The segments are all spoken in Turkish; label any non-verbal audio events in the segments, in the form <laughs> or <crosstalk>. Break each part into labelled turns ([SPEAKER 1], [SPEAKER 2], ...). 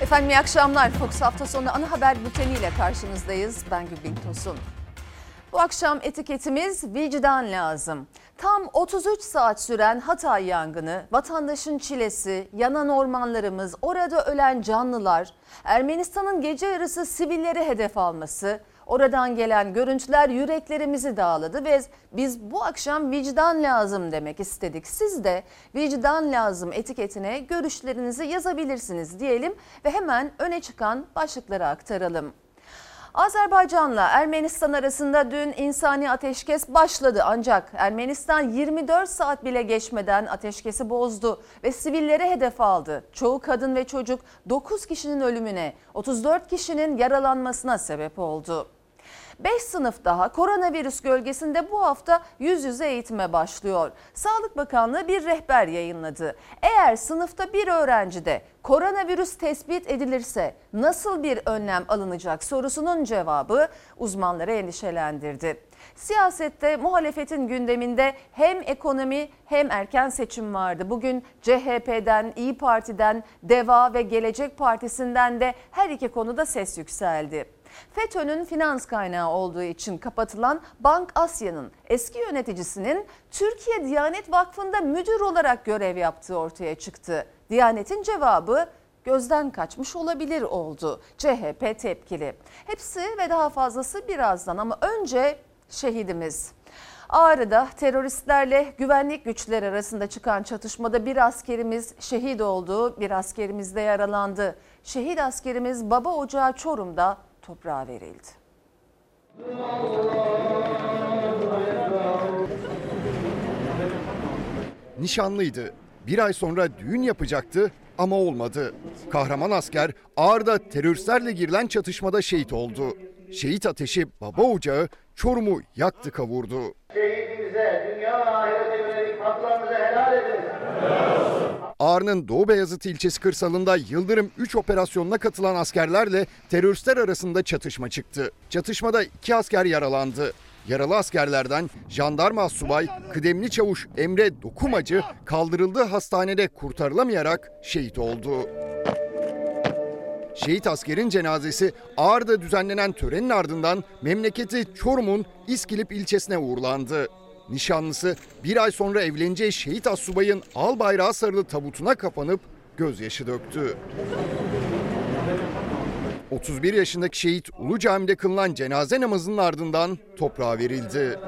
[SPEAKER 1] Efendim iyi akşamlar. Fox hafta sonu ana haber bülteniyle karşınızdayız. Ben Gülbin Tosun. Bu akşam etiketimiz vicdan lazım. Tam 33 saat süren Hatay yangını, vatandaşın çilesi, yanan ormanlarımız, orada ölen canlılar, Ermenistan'ın gece yarısı sivilleri hedef alması, oradan gelen görüntüler yüreklerimizi dağladı ve biz bu akşam vicdan lazım demek istedik. Siz de vicdan lazım etiketine görüşlerinizi yazabilirsiniz diyelim ve hemen öne çıkan başlıkları aktaralım. Azerbaycan'la Ermenistan arasında dün insani ateşkes başladı ancak Ermenistan 24 saat bile geçmeden ateşkesi bozdu ve sivillere hedef aldı. Çoğu kadın ve çocuk 9 kişinin ölümüne, 34 kişinin yaralanmasına sebep oldu. 5 sınıf daha koronavirüs gölgesinde bu hafta yüz yüze eğitime başlıyor. Sağlık Bakanlığı bir rehber yayınladı. Eğer sınıfta bir öğrencide koronavirüs tespit edilirse nasıl bir önlem alınacak sorusunun cevabı uzmanları endişelendirdi. Siyasette muhalefetin gündeminde hem ekonomi hem erken seçim vardı. Bugün CHP'den, İyi Parti'den, DEVA ve Gelecek Partisi'nden de her iki konuda ses yükseldi. FETÖ'nün finans kaynağı olduğu için kapatılan Bank Asya'nın eski yöneticisinin Türkiye Diyanet Vakfı'nda müdür olarak görev yaptığı ortaya çıktı. Diyanet'in cevabı gözden kaçmış olabilir oldu. CHP tepkili. Hepsi ve daha fazlası birazdan ama önce şehidimiz. Ağrı'da teröristlerle güvenlik güçleri arasında çıkan çatışmada bir askerimiz şehit oldu, bir askerimiz de yaralandı. Şehit askerimiz Baba Ocağı Çorum'da toprağa verildi.
[SPEAKER 2] Nişanlıydı. Bir ay sonra düğün yapacaktı ama olmadı. Kahraman asker Ağrı'da teröristlerle girilen çatışmada şehit oldu. Şehit ateşi baba ocağı Çorum'u yaktı kavurdu.
[SPEAKER 3] Şehidimize, dünya ahirete
[SPEAKER 2] Ağrı'nın Doğu Beyazıt ilçesi kırsalında Yıldırım 3 operasyonuna katılan askerlerle teröristler arasında çatışma çıktı. Çatışmada iki asker yaralandı. Yaralı askerlerden jandarma subay kıdemli çavuş Emre Dokumacı kaldırıldığı hastanede kurtarılamayarak şehit oldu. Şehit askerin cenazesi Ağrı'da düzenlenen törenin ardından memleketi Çorum'un İskilip ilçesine uğurlandı. Nişanlısı bir ay sonra evleneceği şehit assubayın al bayrağı sarılı tabutuna kapanıp gözyaşı döktü. 31 yaşındaki şehit Ulu Cami'de kılınan cenaze namazının ardından toprağa verildi.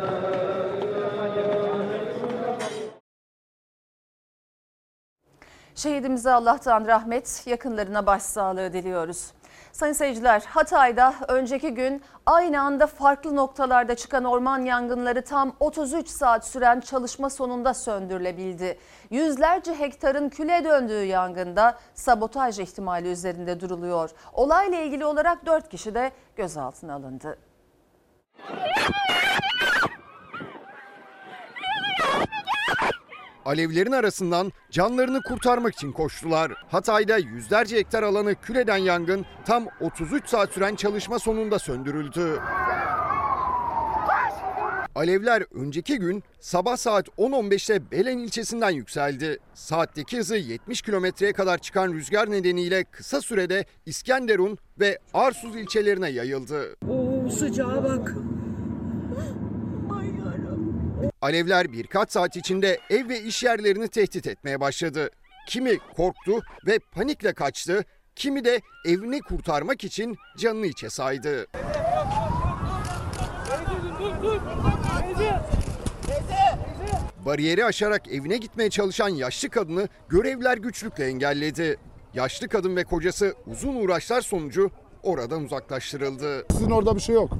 [SPEAKER 1] Şehidimize Allah'tan rahmet, yakınlarına başsağlığı diliyoruz. Sayın seyirciler, Hatay'da önceki gün aynı anda farklı noktalarda çıkan orman yangınları tam 33 saat süren çalışma sonunda söndürülebildi. Yüzlerce hektarın küle döndüğü yangında sabotaj ihtimali üzerinde duruluyor. Olayla ilgili olarak 4 kişi de gözaltına alındı.
[SPEAKER 2] Alevlerin arasından canlarını kurtarmak için koştular. Hatay'da yüzlerce hektar alanı kül eden yangın tam 33 saat süren çalışma sonunda söndürüldü. Alevler önceki gün sabah saat 10.15'te Belen ilçesinden yükseldi. Saatteki hızı 70 kilometreye kadar çıkan rüzgar nedeniyle kısa sürede İskenderun ve Arsuz ilçelerine yayıldı.
[SPEAKER 4] Oo sıcağa bak.
[SPEAKER 2] Alevler birkaç saat içinde ev ve iş yerlerini tehdit etmeye başladı. Kimi korktu ve panikle kaçtı, kimi de evini kurtarmak için canını içe saydı. Bariyeri aşarak evine gitmeye çalışan yaşlı kadını görevler güçlükle engelledi. Yaşlı kadın ve kocası uzun uğraşlar sonucu oradan uzaklaştırıldı.
[SPEAKER 5] Sizin orada bir şey yok.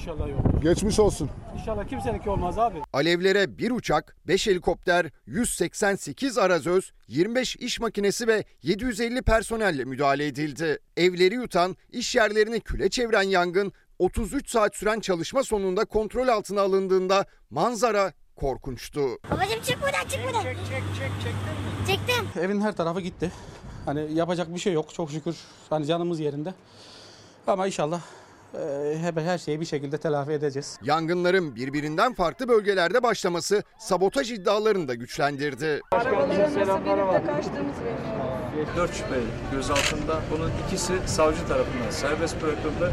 [SPEAKER 6] İnşallah yoktur.
[SPEAKER 5] Geçmiş olsun.
[SPEAKER 6] İnşallah kimseninki olmaz abi.
[SPEAKER 2] Alevlere bir uçak, 5 helikopter, 188 arazöz, 25 iş makinesi ve 750 personelle müdahale edildi. Evleri yutan, iş yerlerini küle çeviren yangın 33 saat süren çalışma sonunda kontrol altına alındığında manzara korkunçtu.
[SPEAKER 7] Babacım çık buradan çık buradan. Çek çek çek çektin mi? Çektim.
[SPEAKER 6] Evin her tarafı gitti. Hani yapacak bir şey yok çok şükür. Hani canımız yerinde. Ama inşallah her şeyi bir şekilde telafi edeceğiz.
[SPEAKER 2] Yangınların birbirinden farklı bölgelerde başlaması sabotaj iddialarını da güçlendirdi.
[SPEAKER 8] Arabalarımızı binip de kaçtığımız belli.
[SPEAKER 4] Dört şüpheli gözaltında. Bunun ikisi savcı tarafından serbest bırakıldı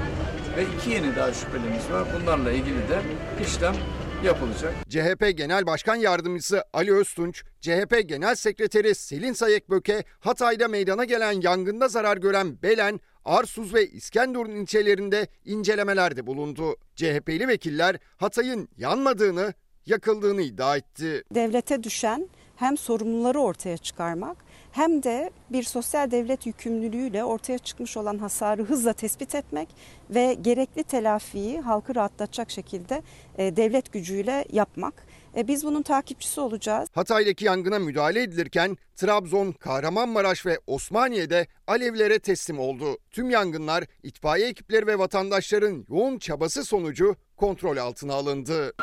[SPEAKER 4] ve iki yeni daha şüphelimiz var. Bunlarla ilgili de işlem yapılacak.
[SPEAKER 2] CHP Genel Başkan Yardımcısı Ali Öztunç, CHP Genel Sekreteri Selin Sayekböke, Hatay'da meydana gelen yangında zarar gören Belen, Arsuz ve İskenderun ilçelerinde incelemelerde bulundu. CHP'li vekiller Hatay'ın yanmadığını, yakıldığını iddia etti.
[SPEAKER 5] devlete düşen hem sorumluları ortaya çıkarmak hem de bir sosyal devlet yükümlülüğüyle ortaya çıkmış olan hasarı hızla tespit etmek ve gerekli telafiyi halkı rahatlatacak şekilde e, devlet gücüyle yapmak. E, Biz bunun takipçisi olacağız.
[SPEAKER 2] Hatay'daki yangına müdahale edilirken Trabzon, Kahramanmaraş ve Osmaniye'de alevlere teslim oldu. Tüm yangınlar itfaiye ekipleri ve vatandaşların yoğun çabası sonucu kontrol altına alındı.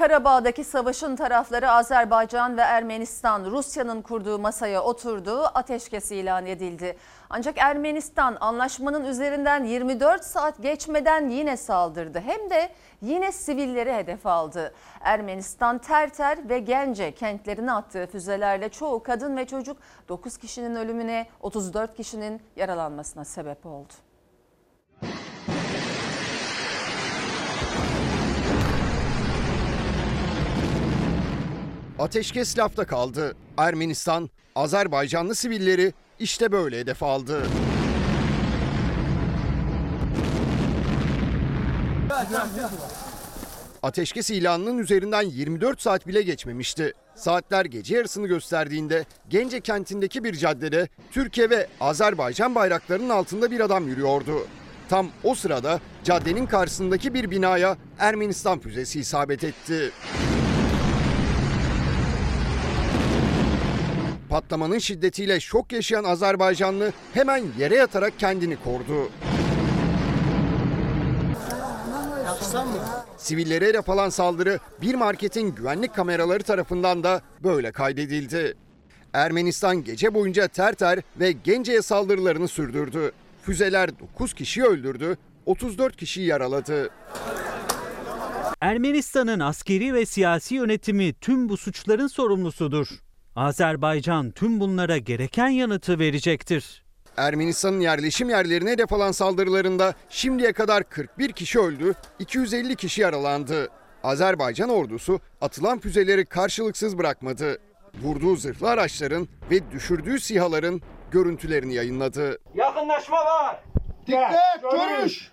[SPEAKER 1] Karabağ'daki savaşın tarafları Azerbaycan ve Ermenistan Rusya'nın kurduğu masaya oturdu, ateşkes ilan edildi. Ancak Ermenistan anlaşmanın üzerinden 24 saat geçmeden yine saldırdı. Hem de yine sivilleri hedef aldı. Ermenistan Terter ve Gence kentlerine attığı füzelerle çoğu kadın ve çocuk 9 kişinin ölümüne 34 kişinin yaralanmasına sebep oldu.
[SPEAKER 2] Ateşkes lafta kaldı. Ermenistan, Azerbaycanlı sivilleri işte böyle hedef aldı. Ateşkes ilanının üzerinden 24 saat bile geçmemişti. Saatler gece yarısını gösterdiğinde Gence kentindeki bir caddede Türkiye ve Azerbaycan bayraklarının altında bir adam yürüyordu. Tam o sırada caddenin karşısındaki bir binaya Ermenistan füzesi isabet etti. Patlamanın şiddetiyle şok yaşayan Azerbaycanlı hemen yere yatarak kendini korudu. Sivillere alan saldırı bir marketin güvenlik kameraları tarafından da böyle kaydedildi. Ermenistan gece boyunca Terter ve Gence'ye saldırılarını sürdürdü. Füzeler 9 kişiyi öldürdü, 34 kişiyi yaraladı.
[SPEAKER 8] Ermenistan'ın askeri ve siyasi yönetimi tüm bu suçların sorumlusudur. Azerbaycan tüm bunlara gereken yanıtı verecektir.
[SPEAKER 2] Ermenistan'ın yerleşim yerlerine hedef alan saldırılarında şimdiye kadar 41 kişi öldü, 250 kişi yaralandı. Azerbaycan ordusu atılan füzeleri karşılıksız bırakmadı. Vurduğu zırhlı araçların ve düşürdüğü sihaların görüntülerini yayınladı.
[SPEAKER 9] Yakınlaşma var.
[SPEAKER 3] Dikkat, görüş.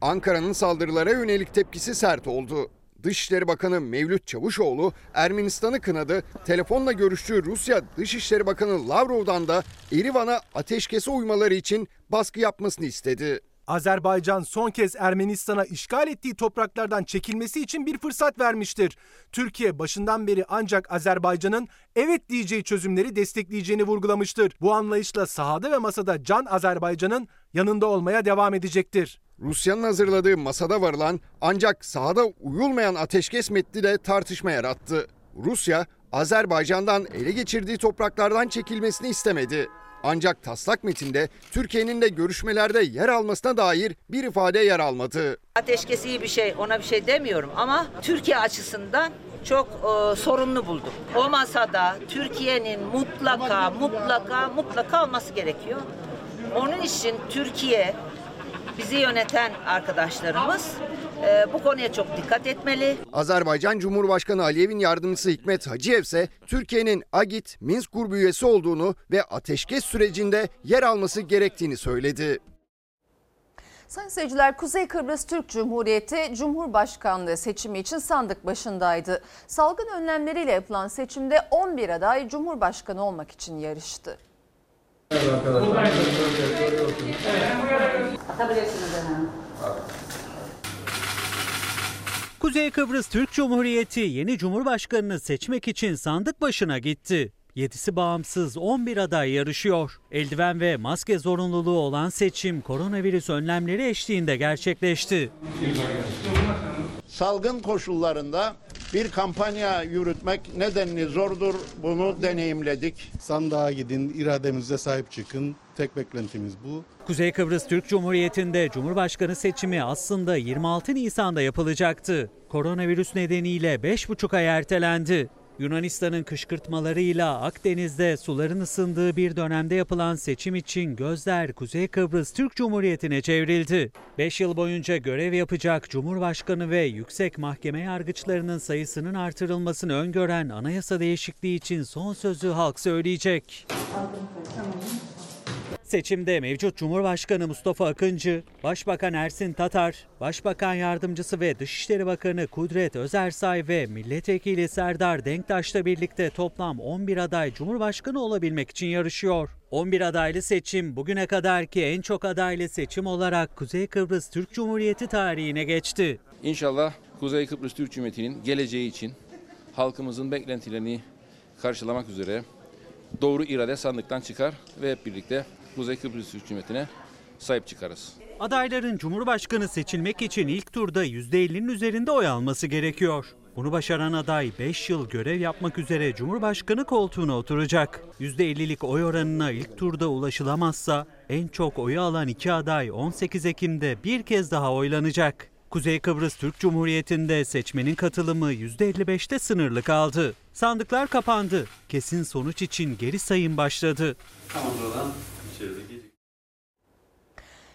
[SPEAKER 2] Ankara'nın saldırılara yönelik tepkisi sert oldu. Dışişleri Bakanı Mevlüt Çavuşoğlu Ermenistan'ı kınadı. Telefonla görüştüğü Rusya Dışişleri Bakanı Lavrov'dan da Erivan'a ateşkese uymaları için baskı yapmasını istedi.
[SPEAKER 10] Azerbaycan son kez Ermenistan'a işgal ettiği topraklardan çekilmesi için bir fırsat vermiştir. Türkiye başından beri ancak Azerbaycan'ın evet diyeceği çözümleri destekleyeceğini vurgulamıştır. Bu anlayışla sahada ve masada Can Azerbaycan'ın yanında olmaya devam edecektir.
[SPEAKER 2] Rusya'nın hazırladığı masada varılan ancak sahada uyulmayan ateşkes metni de tartışma yarattı. Rusya, Azerbaycan'dan ele geçirdiği topraklardan çekilmesini istemedi. Ancak taslak metinde Türkiye'nin de görüşmelerde yer almasına dair bir ifade yer almadı.
[SPEAKER 11] Ateşkes iyi bir şey, ona bir şey demiyorum ama Türkiye açısından çok e, sorunlu buldum. O masada Türkiye'nin mutlaka, mutlaka, mutlaka olması gerekiyor. Onun için Türkiye, bizi yöneten arkadaşlarımız e, bu konuya çok dikkat etmeli.
[SPEAKER 2] Azerbaycan Cumhurbaşkanı Aliyev'in yardımcısı Hikmet Hacıyev ise Türkiye'nin AGİT, Minsk grubu üyesi olduğunu ve ateşkes sürecinde yer alması gerektiğini söyledi.
[SPEAKER 1] Sayın seyirciler Kuzey Kıbrıs Türk Cumhuriyeti Cumhurbaşkanlığı seçimi için sandık başındaydı. Salgın önlemleriyle yapılan seçimde 11 aday Cumhurbaşkanı olmak için yarıştı.
[SPEAKER 8] Kuzey Kıbrıs Türk Cumhuriyeti yeni cumhurbaşkanını seçmek için sandık başına gitti. Yedisi bağımsız 11 aday yarışıyor. Eldiven ve maske zorunluluğu olan seçim koronavirüs önlemleri eşliğinde gerçekleşti.
[SPEAKER 3] Salgın koşullarında bir kampanya yürütmek nedenli zordur. Bunu deneyimledik.
[SPEAKER 12] Sandığa gidin, irademize sahip çıkın.
[SPEAKER 9] Tek beklentimiz bu.
[SPEAKER 8] Kuzey Kıbrıs Türk Cumhuriyeti'nde Cumhurbaşkanı seçimi aslında 26 Nisan'da yapılacaktı. Koronavirüs nedeniyle 5,5 ay ertelendi. Yunanistan'ın kışkırtmalarıyla Akdeniz'de suların ısındığı bir dönemde yapılan seçim için gözler Kuzey Kıbrıs Türk Cumhuriyeti'ne çevrildi. 5 yıl boyunca görev yapacak Cumhurbaşkanı ve Yüksek Mahkeme yargıçlarının sayısının artırılmasını öngören anayasa değişikliği için son sözü halk söyleyecek. Seçimde mevcut Cumhurbaşkanı Mustafa Akıncı, Başbakan Ersin Tatar, Başbakan Yardımcısı ve Dışişleri Bakanı Kudret Özersay ve Milletvekili Serdar Denktaş'la birlikte toplam 11 aday Cumhurbaşkanı olabilmek için yarışıyor. 11 adaylı seçim bugüne kadarki en çok adaylı seçim olarak Kuzey Kıbrıs Türk Cumhuriyeti tarihine geçti.
[SPEAKER 12] İnşallah Kuzey Kıbrıs Türk Cumhuriyeti'nin geleceği için halkımızın beklentilerini karşılamak üzere doğru irade sandıktan çıkar ve hep birlikte Kuzey Kıbrıs Cumhuriyeti'ne sahip çıkarız.
[SPEAKER 8] Adayların Cumhurbaşkanı seçilmek için ilk turda %50'nin üzerinde oy alması gerekiyor. Bunu başaran aday 5 yıl görev yapmak üzere Cumhurbaşkanı koltuğuna oturacak. %50'lik oy oranına ilk turda ulaşılamazsa en çok oyu alan iki aday 18 Ekim'de bir kez daha oylanacak. Kuzey Kıbrıs Türk Cumhuriyeti'nde seçmenin katılımı %55'te sınırlı kaldı. Sandıklar kapandı. Kesin sonuç için geri sayım başladı.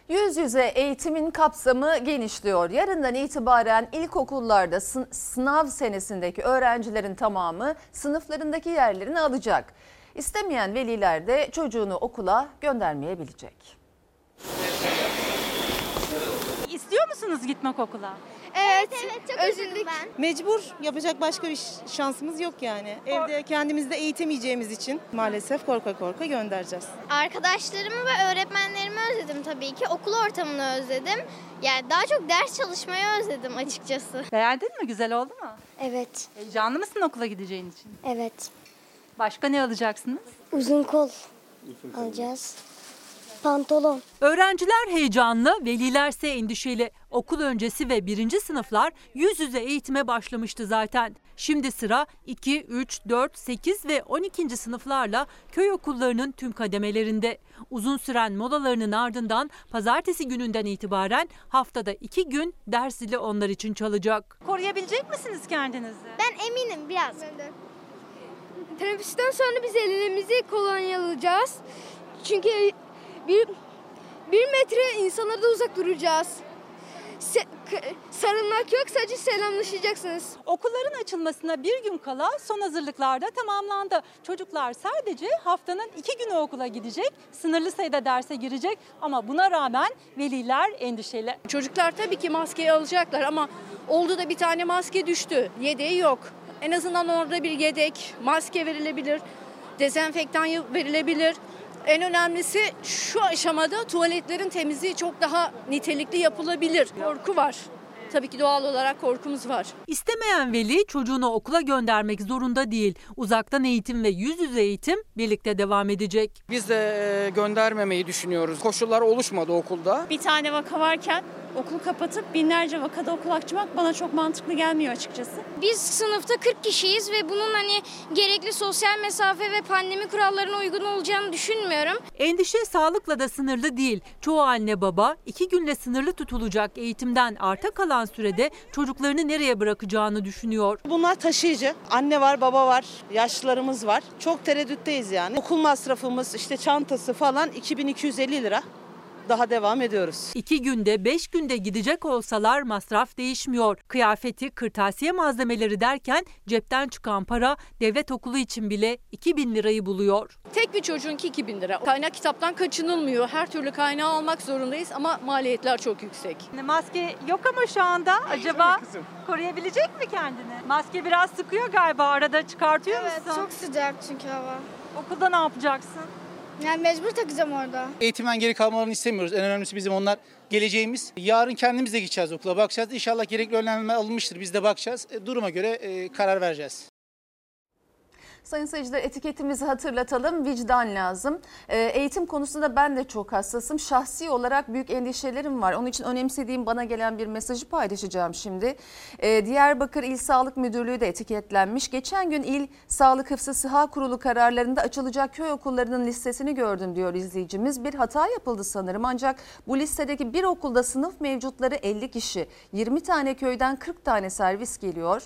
[SPEAKER 1] Yüz yüze eğitimin kapsamı genişliyor. Yarından itibaren ilkokullarda sın- sınav senesindeki öğrencilerin tamamı sınıflarındaki yerlerini alacak. İstemeyen veliler de çocuğunu okula göndermeyebilecek.
[SPEAKER 13] İstiyor musunuz gitmek okula?
[SPEAKER 7] Evet, çok üzüldük. Ben.
[SPEAKER 14] Mecbur yapacak başka bir şansımız yok yani. Evde kendimizde eğitemeyeceğimiz için maalesef korka korka göndereceğiz.
[SPEAKER 7] Arkadaşlarımı ve öğretmenlerimi özledim tabii ki. Okul ortamını özledim. Yani daha çok ders çalışmayı özledim açıkçası.
[SPEAKER 13] Beğendin mi? Güzel oldu mu?
[SPEAKER 7] Evet,
[SPEAKER 13] Heyecanlı mısın okula gideceğin için?
[SPEAKER 7] evet.
[SPEAKER 13] Başka ne alacaksınız?
[SPEAKER 7] Uzun kol alacağız. Pantolon.
[SPEAKER 15] Öğrenciler heyecanlı, velilerse endişeli. Okul öncesi ve birinci sınıflar yüz yüze eğitime başlamıştı zaten. Şimdi sıra 2, 3, 4, 8 ve 12. sınıflarla köy okullarının tüm kademelerinde. Uzun süren molalarının ardından pazartesi gününden itibaren haftada 2 gün ders zili onlar için çalacak.
[SPEAKER 13] Koruyabilecek misiniz kendinizi?
[SPEAKER 7] Ben eminim biraz.
[SPEAKER 16] Teneffüsten sonra biz ellerimizi kolonyalayacağız. Çünkü bir, bir metre insanlardan uzak duracağız. Se- sarılmak yok sadece selamlaşacaksınız.
[SPEAKER 13] Okulların açılmasına bir gün kala son hazırlıklar da tamamlandı. Çocuklar sadece haftanın iki günü okula gidecek, sınırlı sayıda derse girecek ama buna rağmen veliler endişeli.
[SPEAKER 17] Çocuklar tabii ki maskeyi alacaklar ama oldu da bir tane maske düştü. Yedeği yok. En azından orada bir yedek, maske verilebilir, dezenfektan verilebilir. En önemlisi şu aşamada tuvaletlerin temizliği çok daha nitelikli yapılabilir. Korku var. Tabii ki doğal olarak korkumuz var.
[SPEAKER 15] İstemeyen veli çocuğunu okula göndermek zorunda değil. Uzaktan eğitim ve yüz yüze eğitim birlikte devam edecek.
[SPEAKER 18] Biz de göndermemeyi düşünüyoruz. Koşullar oluşmadı okulda.
[SPEAKER 19] Bir tane vaka varken okulu kapatıp binlerce vakada okul açmak bana çok mantıklı gelmiyor açıkçası.
[SPEAKER 16] Biz sınıfta 40 kişiyiz ve bunun hani gerekli sosyal mesafe ve pandemi kurallarına uygun olacağını düşünmüyorum.
[SPEAKER 15] Endişe sağlıkla da sınırlı değil. Çoğu anne baba iki günle sınırlı tutulacak eğitimden arta kalan sürede çocuklarını nereye bırakacağını düşünüyor.
[SPEAKER 14] Bunlar taşıyıcı. Anne var, baba var, yaşlılarımız var. Çok tereddütteyiz yani. Okul masrafımız, işte çantası falan 2250 lira. Daha devam ediyoruz.
[SPEAKER 15] İki günde, beş günde gidecek olsalar masraf değişmiyor. Kıyafeti, kırtasiye malzemeleri derken cepten çıkan para devlet okulu için bile 2000 lirayı buluyor.
[SPEAKER 17] Tek bir çocuğunki 2000 lira. Kaynak kitaptan kaçınılmıyor. Her türlü kaynağı almak zorundayız ama maliyetler çok yüksek.
[SPEAKER 13] Maske yok ama şu anda acaba koruyabilecek mi kendini? Maske biraz sıkıyor galiba arada çıkartıyor
[SPEAKER 16] Evet,
[SPEAKER 13] musun?
[SPEAKER 16] çok sıcak çünkü hava.
[SPEAKER 13] Okulda ne yapacaksın?
[SPEAKER 16] Yani mecbur takacağım orada.
[SPEAKER 18] Eğitimden geri kalmalarını istemiyoruz. En önemlisi bizim onlar geleceğimiz. Yarın kendimiz de gideceğiz okula bakacağız. İnşallah gerekli önlemler alınmıştır. Biz de bakacağız. E, duruma göre e, karar vereceğiz.
[SPEAKER 1] Sayın seyirciler etiketimizi hatırlatalım. Vicdan lazım. Ee, eğitim konusunda ben de çok hassasım. Şahsi olarak büyük endişelerim var. Onun için önemsediğim bana gelen bir mesajı paylaşacağım şimdi. Ee, Diyarbakır İl Sağlık Müdürlüğü de etiketlenmiş. Geçen gün İl Sağlık Hıfzı Sıha Kurulu kararlarında açılacak köy okullarının listesini gördüm diyor izleyicimiz. Bir hata yapıldı sanırım ancak bu listedeki bir okulda sınıf mevcutları 50 kişi. 20 tane köyden 40 tane servis geliyor.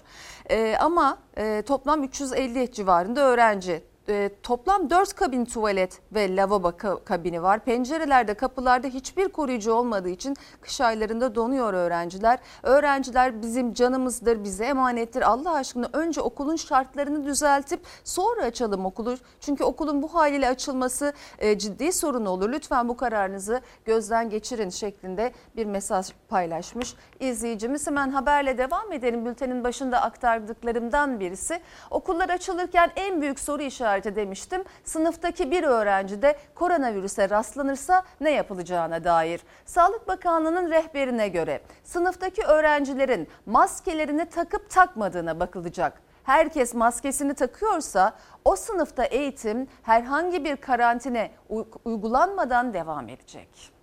[SPEAKER 1] Ee, ama e, toplam 350 civarında öğrenci. E, toplam 4 kabin tuvalet ve lavabo ka- kabini var. Pencerelerde, kapılarda hiçbir koruyucu olmadığı için kış aylarında donuyor öğrenciler. Öğrenciler bizim canımızdır, bize emanettir. Allah aşkına önce okulun şartlarını düzeltip sonra açalım okulu. Çünkü okulun bu haliyle açılması e, ciddi sorun olur. Lütfen bu kararınızı gözden geçirin şeklinde bir mesaj paylaşmış izleyicimiz. Hemen haberle devam edelim. Bültenin başında aktardıklarımdan birisi. Okullar açılırken en büyük soru işareti demiştim. Sınıftaki bir öğrenci de koronavirüse rastlanırsa ne yapılacağına dair. Sağlık Bakanlığı'nın rehberine göre sınıftaki öğrencilerin maskelerini takıp takmadığına bakılacak. Herkes maskesini takıyorsa o sınıfta eğitim herhangi bir karantine uygulanmadan devam edecek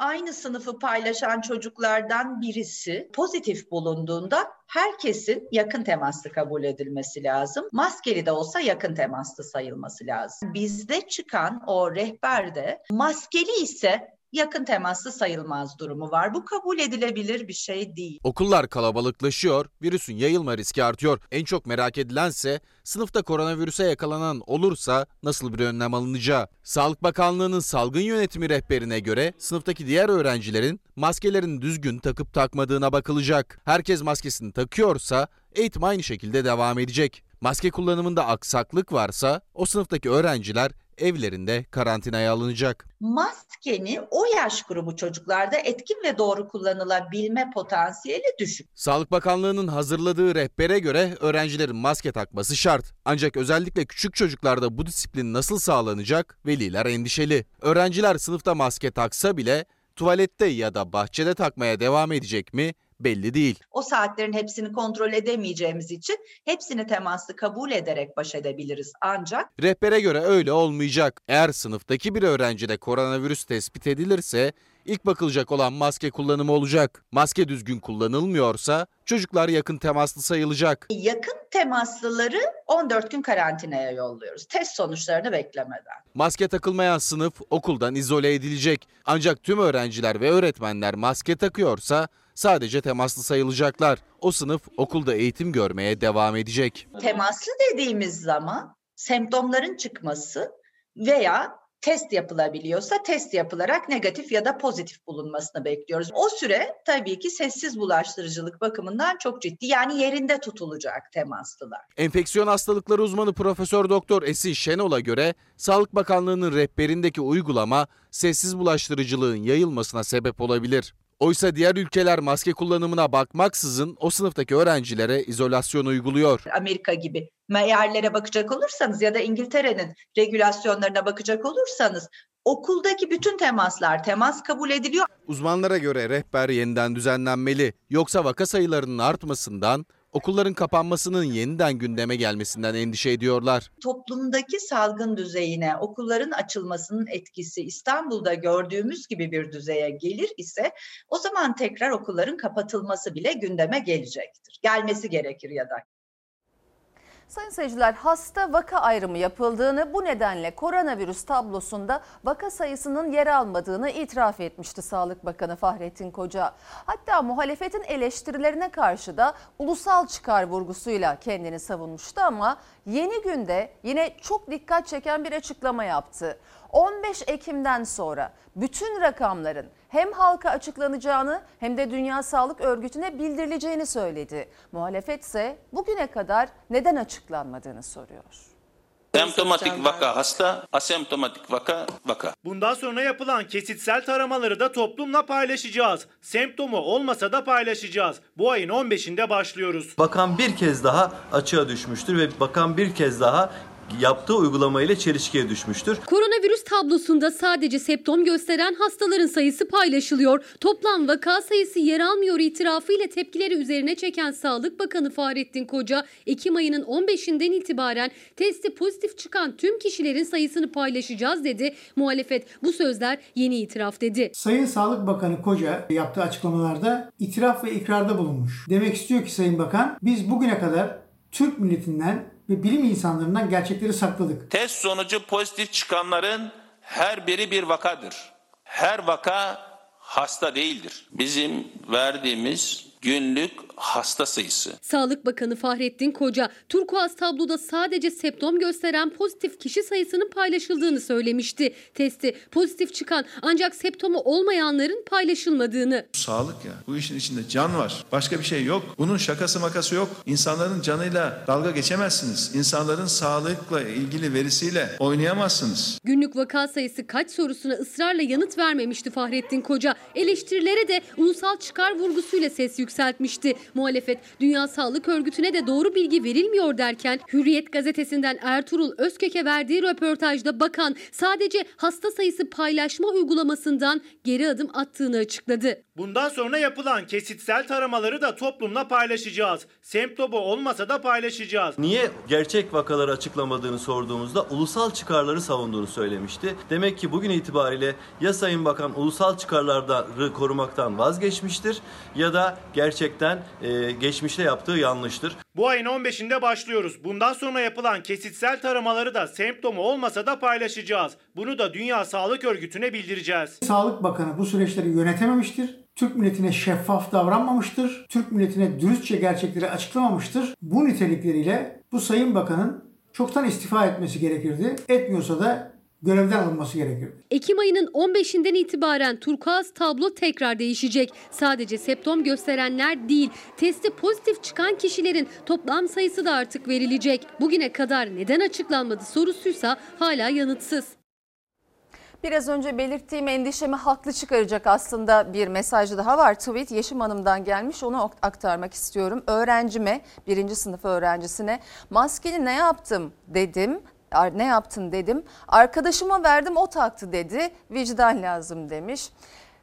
[SPEAKER 9] aynı sınıfı paylaşan çocuklardan birisi pozitif bulunduğunda herkesin yakın temaslı kabul edilmesi lazım. Maskeli de olsa yakın temaslı sayılması lazım. Bizde çıkan o rehberde maskeli ise yakın temaslı sayılmaz durumu var. Bu kabul edilebilir bir şey değil.
[SPEAKER 20] Okullar kalabalıklaşıyor, virüsün yayılma riski artıyor. En çok merak edilense sınıfta koronavirüse yakalanan olursa nasıl bir önlem alınacağı. Sağlık Bakanlığı'nın salgın yönetimi rehberine göre sınıftaki diğer öğrencilerin maskelerini düzgün takıp takmadığına bakılacak. Herkes maskesini takıyorsa eğitim aynı şekilde devam edecek. Maske kullanımında aksaklık varsa o sınıftaki öğrenciler evlerinde karantinaya alınacak.
[SPEAKER 9] Maskenin o yaş grubu çocuklarda etkin ve doğru kullanılabilme potansiyeli düşük.
[SPEAKER 20] Sağlık Bakanlığı'nın hazırladığı rehbere göre öğrencilerin maske takması şart. Ancak özellikle küçük çocuklarda bu disiplin nasıl sağlanacak veliler endişeli. Öğrenciler sınıfta maske taksa bile tuvalette ya da bahçede takmaya devam edecek mi belli değil.
[SPEAKER 9] O saatlerin hepsini kontrol edemeyeceğimiz için hepsini temaslı kabul ederek baş edebiliriz ancak.
[SPEAKER 20] Rehbere göre öyle olmayacak. Eğer sınıftaki bir öğrencide koronavirüs tespit edilirse ilk bakılacak olan maske kullanımı olacak. Maske düzgün kullanılmıyorsa çocuklar yakın temaslı sayılacak.
[SPEAKER 9] Yakın temaslıları 14 gün karantinaya yolluyoruz. Test sonuçlarını beklemeden.
[SPEAKER 20] Maske takılmayan sınıf okuldan izole edilecek. Ancak tüm öğrenciler ve öğretmenler maske takıyorsa sadece temaslı sayılacaklar. O sınıf okulda eğitim görmeye devam edecek.
[SPEAKER 9] Temaslı dediğimiz zaman semptomların çıkması veya test yapılabiliyorsa test yapılarak negatif ya da pozitif bulunmasını bekliyoruz. O süre tabii ki sessiz bulaştırıcılık bakımından çok ciddi. Yani yerinde tutulacak temaslılar.
[SPEAKER 20] Enfeksiyon hastalıkları uzmanı Profesör Doktor Esin Şenol'a göre Sağlık Bakanlığı'nın rehberindeki uygulama sessiz bulaştırıcılığın yayılmasına sebep olabilir. Oysa diğer ülkeler maske kullanımına bakmaksızın o sınıftaki öğrencilere izolasyon uyguluyor.
[SPEAKER 9] Amerika gibi meallere bakacak olursanız ya da İngiltere'nin regülasyonlarına bakacak olursanız okuldaki bütün temaslar temas kabul ediliyor.
[SPEAKER 20] Uzmanlara göre rehber yeniden düzenlenmeli. Yoksa vaka sayılarının artmasından okulların kapanmasının yeniden gündeme gelmesinden endişe ediyorlar.
[SPEAKER 9] Toplumdaki salgın düzeyine okulların açılmasının etkisi İstanbul'da gördüğümüz gibi bir düzeye gelir ise o zaman tekrar okulların kapatılması bile gündeme gelecektir. Gelmesi gerekir ya da.
[SPEAKER 1] Sayın seyirciler hasta vaka ayrımı yapıldığını bu nedenle koronavirüs tablosunda vaka sayısının yer almadığını itiraf etmişti Sağlık Bakanı Fahrettin Koca. Hatta muhalefetin eleştirilerine karşı da ulusal çıkar vurgusuyla kendini savunmuştu ama yeni günde yine çok dikkat çeken bir açıklama yaptı. 15 Ekim'den sonra bütün rakamların hem halka açıklanacağını hem de Dünya Sağlık Örgütü'ne bildirileceğini söyledi. Muhalefet ise bugüne kadar neden açıklanmadığını soruyor.
[SPEAKER 21] Semptomatik vaka hasta, asemptomatik vaka vaka.
[SPEAKER 22] Bundan sonra yapılan kesitsel taramaları da toplumla paylaşacağız. Semptomu olmasa da paylaşacağız. Bu ayın 15'inde başlıyoruz.
[SPEAKER 23] Bakan bir kez daha açığa düşmüştür ve bakan bir kez daha
[SPEAKER 24] yaptığı uygulamayla çelişkiye düşmüştür.
[SPEAKER 25] Koronavirüs tablosunda sadece septom gösteren hastaların sayısı paylaşılıyor. Toplam vaka sayısı yer almıyor itirafıyla tepkileri üzerine çeken Sağlık Bakanı Fahrettin Koca, Ekim ayının 15'inden itibaren testi pozitif çıkan tüm kişilerin sayısını paylaşacağız dedi. Muhalefet bu sözler yeni itiraf dedi.
[SPEAKER 23] Sayın Sağlık Bakanı Koca yaptığı açıklamalarda itiraf ve ikrarda bulunmuş. Demek istiyor ki Sayın Bakan biz bugüne kadar Türk milletinden ve bilim insanlarından gerçekleri sakladık.
[SPEAKER 21] Test sonucu pozitif çıkanların her biri bir vakadır. Her vaka hasta değildir. Bizim verdiğimiz günlük hasta sayısı.
[SPEAKER 25] Sağlık Bakanı Fahrettin Koca, turkuaz tabloda sadece septom gösteren pozitif kişi sayısının paylaşıldığını söylemişti. Testi pozitif çıkan ancak septomu olmayanların paylaşılmadığını.
[SPEAKER 26] Sağlık ya. Bu işin içinde can var. Başka bir şey yok. Bunun şakası makası yok. İnsanların canıyla dalga geçemezsiniz. İnsanların sağlıkla ilgili verisiyle oynayamazsınız.
[SPEAKER 25] Günlük vaka sayısı kaç sorusuna ısrarla yanıt vermemişti Fahrettin Koca. Eleştirilere de ulusal çıkar vurgusuyla ses yükseltmişti. Muhalefet Dünya Sağlık Örgütü'ne de doğru bilgi verilmiyor derken Hürriyet gazetesinden Ertuğrul Özkök'e verdiği röportajda bakan sadece hasta sayısı paylaşma uygulamasından geri adım attığını açıkladı.
[SPEAKER 22] Bundan sonra yapılan kesitsel taramaları da toplumla paylaşacağız. Semptomu olmasa da paylaşacağız.
[SPEAKER 24] Niye gerçek vakaları açıklamadığını sorduğumuzda ulusal çıkarları savunduğunu söylemişti. Demek ki bugün itibariyle ya Sayın Bakan ulusal çıkarları korumaktan vazgeçmiştir ya da gerçekten e, geçmişte yaptığı yanlıştır.
[SPEAKER 22] Bu ayın 15'inde başlıyoruz. Bundan sonra yapılan kesitsel taramaları da semptomu olmasa da paylaşacağız. Bunu da Dünya Sağlık Örgütü'ne bildireceğiz.
[SPEAKER 23] Sağlık Bakanı bu süreçleri yönetememiştir. Türk milletine şeffaf davranmamıştır. Türk milletine dürüstçe gerçekleri açıklamamıştır. Bu nitelikleriyle bu Sayın Bakan'ın çoktan istifa etmesi gerekirdi. Etmiyorsa da görevden alınması gerekirdi.
[SPEAKER 25] Ekim ayının 15'inden itibaren turkuaz tablo tekrar değişecek. Sadece septom gösterenler değil, testi pozitif çıkan kişilerin toplam sayısı da artık verilecek. Bugüne kadar neden açıklanmadı sorusuysa hala yanıtsız.
[SPEAKER 1] Biraz önce belirttiğim endişemi haklı çıkaracak aslında bir mesaj daha var. Tweet Yeşim Hanım'dan gelmiş onu aktarmak istiyorum. Öğrencime, birinci sınıf öğrencisine maskeni ne yaptım dedim. Ne yaptın dedim. Arkadaşıma verdim o taktı dedi. Vicdan lazım demiş.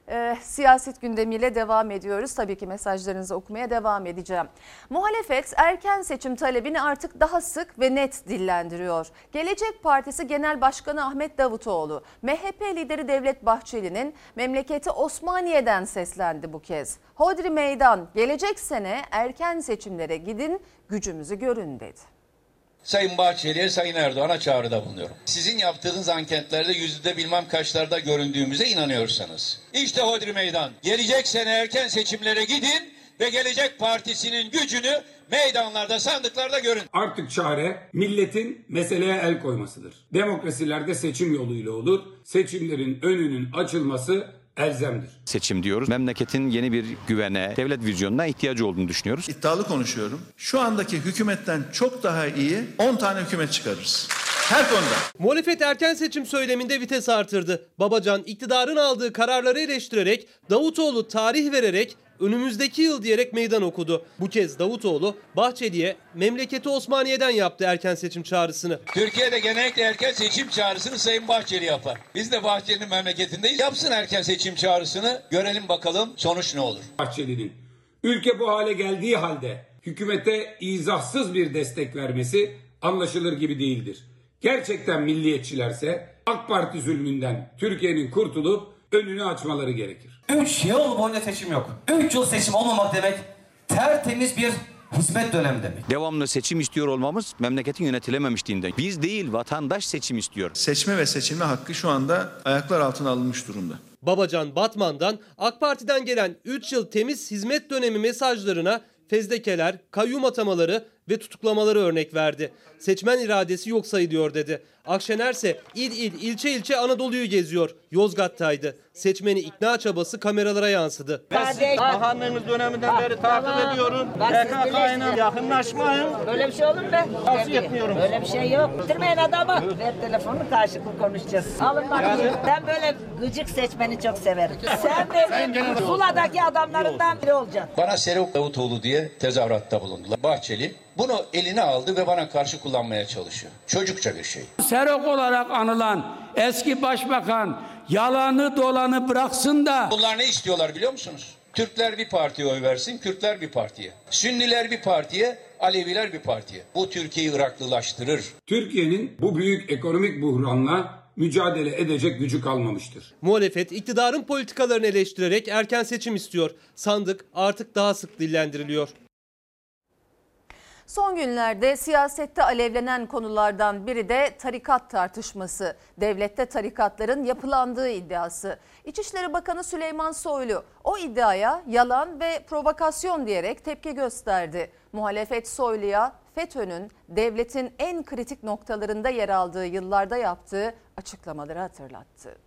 [SPEAKER 1] Ee, siyaset gündemiyle devam ediyoruz. Tabii ki mesajlarınızı okumaya devam edeceğim. Muhalefet erken seçim talebini artık daha sık ve net dillendiriyor. Gelecek Partisi Genel Başkanı Ahmet Davutoğlu, MHP lideri Devlet Bahçeli'nin memleketi Osmaniye'den seslendi bu kez. Hodri Meydan gelecek sene erken seçimlere gidin gücümüzü görün dedi.
[SPEAKER 27] Sayın Bahçeli'ye, Sayın Erdoğan'a çağrıda bulunuyorum. Sizin yaptığınız anketlerde yüzde bilmem kaçlarda göründüğümüze inanıyorsanız. İşte Hodri Meydan. Gelecek sene erken seçimlere gidin ve Gelecek Partisi'nin gücünü meydanlarda, sandıklarda görün.
[SPEAKER 28] Artık çare milletin meseleye el koymasıdır. Demokrasilerde seçim yoluyla olur. Seçimlerin önünün açılması elzemdir.
[SPEAKER 29] Seçim diyoruz. Memleketin yeni bir güvene, devlet vizyonuna ihtiyacı olduğunu düşünüyoruz.
[SPEAKER 26] İddialı konuşuyorum. Şu andaki hükümetten çok daha iyi 10 tane hükümet çıkarırız. Her konuda.
[SPEAKER 30] Muhalefet erken seçim söyleminde vites artırdı. Babacan iktidarın aldığı kararları eleştirerek, Davutoğlu tarih vererek önümüzdeki yıl diyerek meydan okudu. Bu kez Davutoğlu Bahçeli'ye memleketi Osmaniye'den yaptı erken seçim çağrısını.
[SPEAKER 27] Türkiye'de genellikle erken seçim çağrısını Sayın Bahçeli yapar. Biz de Bahçeli'nin memleketindeyiz. Yapsın erken seçim çağrısını. Görelim bakalım sonuç ne olur.
[SPEAKER 28] Bahçeli'nin ülke bu hale geldiği halde hükümete izahsız bir destek vermesi anlaşılır gibi değildir. Gerçekten milliyetçilerse AK Parti zulmünden Türkiye'nin kurtulup önünü açmaları gerekir.
[SPEAKER 31] 3 yıl boyunca seçim yok. 3 yıl seçim olmamak demek tertemiz bir hizmet dönemi demek.
[SPEAKER 29] Devamlı seçim istiyor olmamız memleketin yönetilememişliğinden. Biz değil vatandaş seçim istiyor.
[SPEAKER 26] Seçme ve seçilme hakkı şu anda ayaklar altına alınmış durumda.
[SPEAKER 30] Babacan Batman'dan AK Parti'den gelen 3 yıl temiz hizmet dönemi mesajlarına fezlekeler, kayyum atamaları ve tutuklamaları örnek verdi. Seçmen iradesi yok sayılıyor dedi. Akşener ise il il ilçe ilçe Anadolu'yu geziyor. Yozgat'taydı. Seçmeni ikna çabası kameralara yansıdı.
[SPEAKER 32] Bakanlığınız döneminden beri takip ediyorum. PKK'yla yakınlaşmayın.
[SPEAKER 33] Böyle bir şey olur mu be?
[SPEAKER 32] Tavsiye etmiyorum.
[SPEAKER 33] Öyle bir şey yok. Bitirmeyin adamı. Ver telefonu karşılıklı konuşacağız. Alın bakayım. Ben böyle gıcık seçmeni çok severim. Sen benim Zula'daki adamlarından biri olacaksın.
[SPEAKER 27] Bana Serok Davutoğlu diye tezahüratta bulundular. Bahçeli bunu eline aldı ve bana karşı kullanmaya çalışıyor. Çocukça bir şey.
[SPEAKER 34] Serok olarak anılan eski başbakan yalanı dolanı bıraksın da
[SPEAKER 27] Bunlar ne istiyorlar biliyor musunuz? Türkler bir partiye oy versin, Kürtler bir partiye. Sünniler bir partiye, Aleviler bir partiye. Bu Türkiye'yi Iraklılaştırır.
[SPEAKER 28] Türkiye'nin bu büyük ekonomik buhranla mücadele edecek gücü kalmamıştır.
[SPEAKER 30] Muhalefet iktidarın politikalarını eleştirerek erken seçim istiyor. Sandık artık daha sık dillendiriliyor.
[SPEAKER 1] Son günlerde siyasette alevlenen konulardan biri de tarikat tartışması. Devlette tarikatların yapılandığı iddiası. İçişleri Bakanı Süleyman Soylu o iddiaya yalan ve provokasyon diyerek tepki gösterdi. Muhalefet Soylu'ya FETÖ'nün devletin en kritik noktalarında yer aldığı yıllarda yaptığı açıklamaları hatırlattı.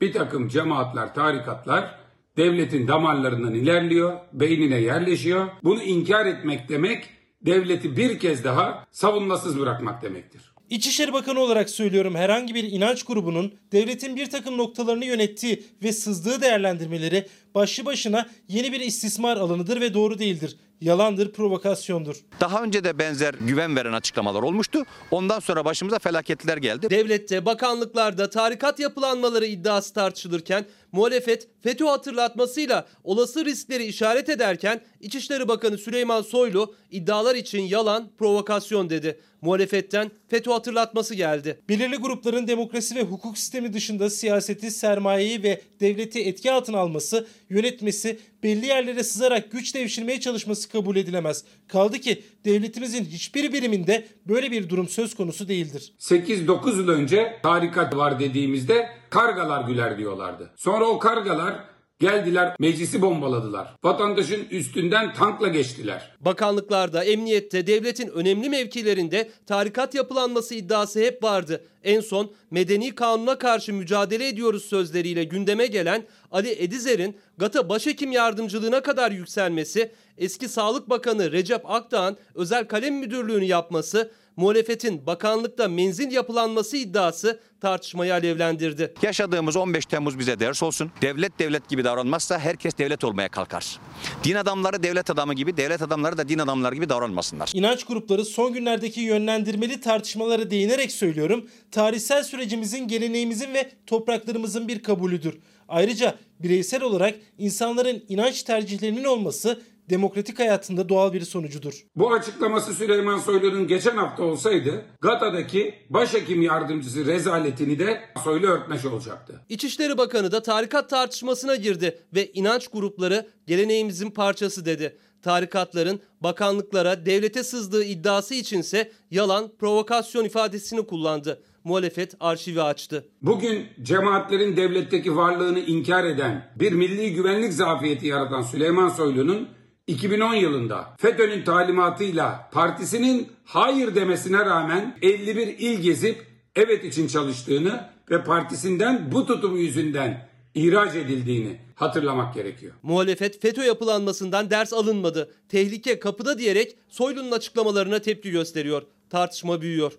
[SPEAKER 28] Bir takım cemaatler, tarikatlar devletin damarlarından ilerliyor, beynine yerleşiyor. Bunu inkar etmek demek devleti bir kez daha savunmasız bırakmak demektir.
[SPEAKER 35] İçişleri Bakanı olarak söylüyorum herhangi bir inanç grubunun devletin bir takım noktalarını yönettiği ve sızdığı değerlendirmeleri başlı başına yeni bir istismar alanıdır ve doğru değildir. Yalandır, provokasyondur.
[SPEAKER 29] Daha önce de benzer güven veren açıklamalar olmuştu. Ondan sonra başımıza felaketler geldi.
[SPEAKER 30] Devlette, bakanlıklarda tarikat yapılanmaları iddiası tartışılırken muhalefet FETÖ hatırlatmasıyla olası riskleri işaret ederken İçişleri Bakanı Süleyman Soylu iddialar için yalan, provokasyon dedi. Muhalefetten FETÖ hatırlatması geldi.
[SPEAKER 35] Belirli grupların demokrasi ve hukuk sistemi dışında siyaseti, sermayeyi ve devleti etki altına alması, yönetmesi, belli yerlere sızarak güç devşirmeye çalışması kabul edilemez. Kaldı ki devletimizin hiçbir biriminde böyle bir durum söz konusu değildir.
[SPEAKER 28] 8-9 yıl önce tarikat var dediğimizde kargalar güler diyorlardı. Sonra o kargalar geldiler meclisi bombaladılar. Vatandaşın üstünden tankla geçtiler.
[SPEAKER 30] Bakanlıklarda, emniyette, devletin önemli mevkilerinde tarikat yapılanması iddiası hep vardı. En son medeni kanuna karşı mücadele ediyoruz sözleriyle gündeme gelen Ali Edizer'in GATA Başhekim Yardımcılığına kadar yükselmesi, eski Sağlık Bakanı Recep Akdağ'ın özel kalem müdürlüğünü yapması, muhalefetin bakanlıkta menzil yapılanması iddiası tartışmayı alevlendirdi.
[SPEAKER 29] Yaşadığımız 15 Temmuz bize ders olsun. Devlet devlet gibi davranmazsa herkes devlet olmaya kalkar. Din adamları devlet adamı gibi, devlet adamları da din adamları gibi davranmasınlar.
[SPEAKER 35] İnanç grupları son günlerdeki yönlendirmeli tartışmalara değinerek söylüyorum. Tarihsel sürecimizin, geleneğimizin ve topraklarımızın bir kabulüdür. Ayrıca bireysel olarak insanların inanç tercihlerinin olması demokratik hayatında doğal bir sonucudur.
[SPEAKER 28] Bu açıklaması Süleyman Soylu'nun geçen hafta olsaydı GATA'daki başhekim yardımcısı rezaletini de Soylu örtmeş olacaktı.
[SPEAKER 30] İçişleri Bakanı da tarikat tartışmasına girdi ve inanç grupları geleneğimizin parçası dedi. Tarikatların bakanlıklara, devlete sızdığı iddiası içinse yalan, provokasyon ifadesini kullandı. Muhalefet arşivi açtı.
[SPEAKER 28] Bugün cemaatlerin devletteki varlığını inkar eden, bir milli güvenlik zafiyeti yaratan Süleyman Soylu'nun 2010 yılında FETÖ'nün talimatıyla partisinin hayır demesine rağmen 51 il gezip evet için çalıştığını ve partisinden bu tutumu yüzünden ihraç edildiğini hatırlamak gerekiyor.
[SPEAKER 30] Muhalefet FETÖ yapılanmasından ders alınmadı. Tehlike kapıda diyerek Soylu'nun açıklamalarına tepki gösteriyor. Tartışma büyüyor.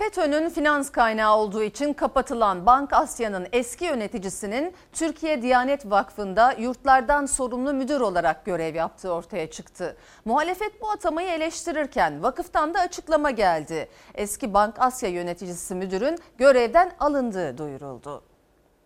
[SPEAKER 1] FETÖ'nün finans kaynağı olduğu için kapatılan Bank Asya'nın eski yöneticisinin Türkiye Diyanet Vakfı'nda yurtlardan sorumlu müdür olarak görev yaptığı ortaya çıktı. Muhalefet bu atamayı eleştirirken vakıftan da açıklama geldi. Eski Bank Asya yöneticisi müdürün görevden alındığı duyuruldu.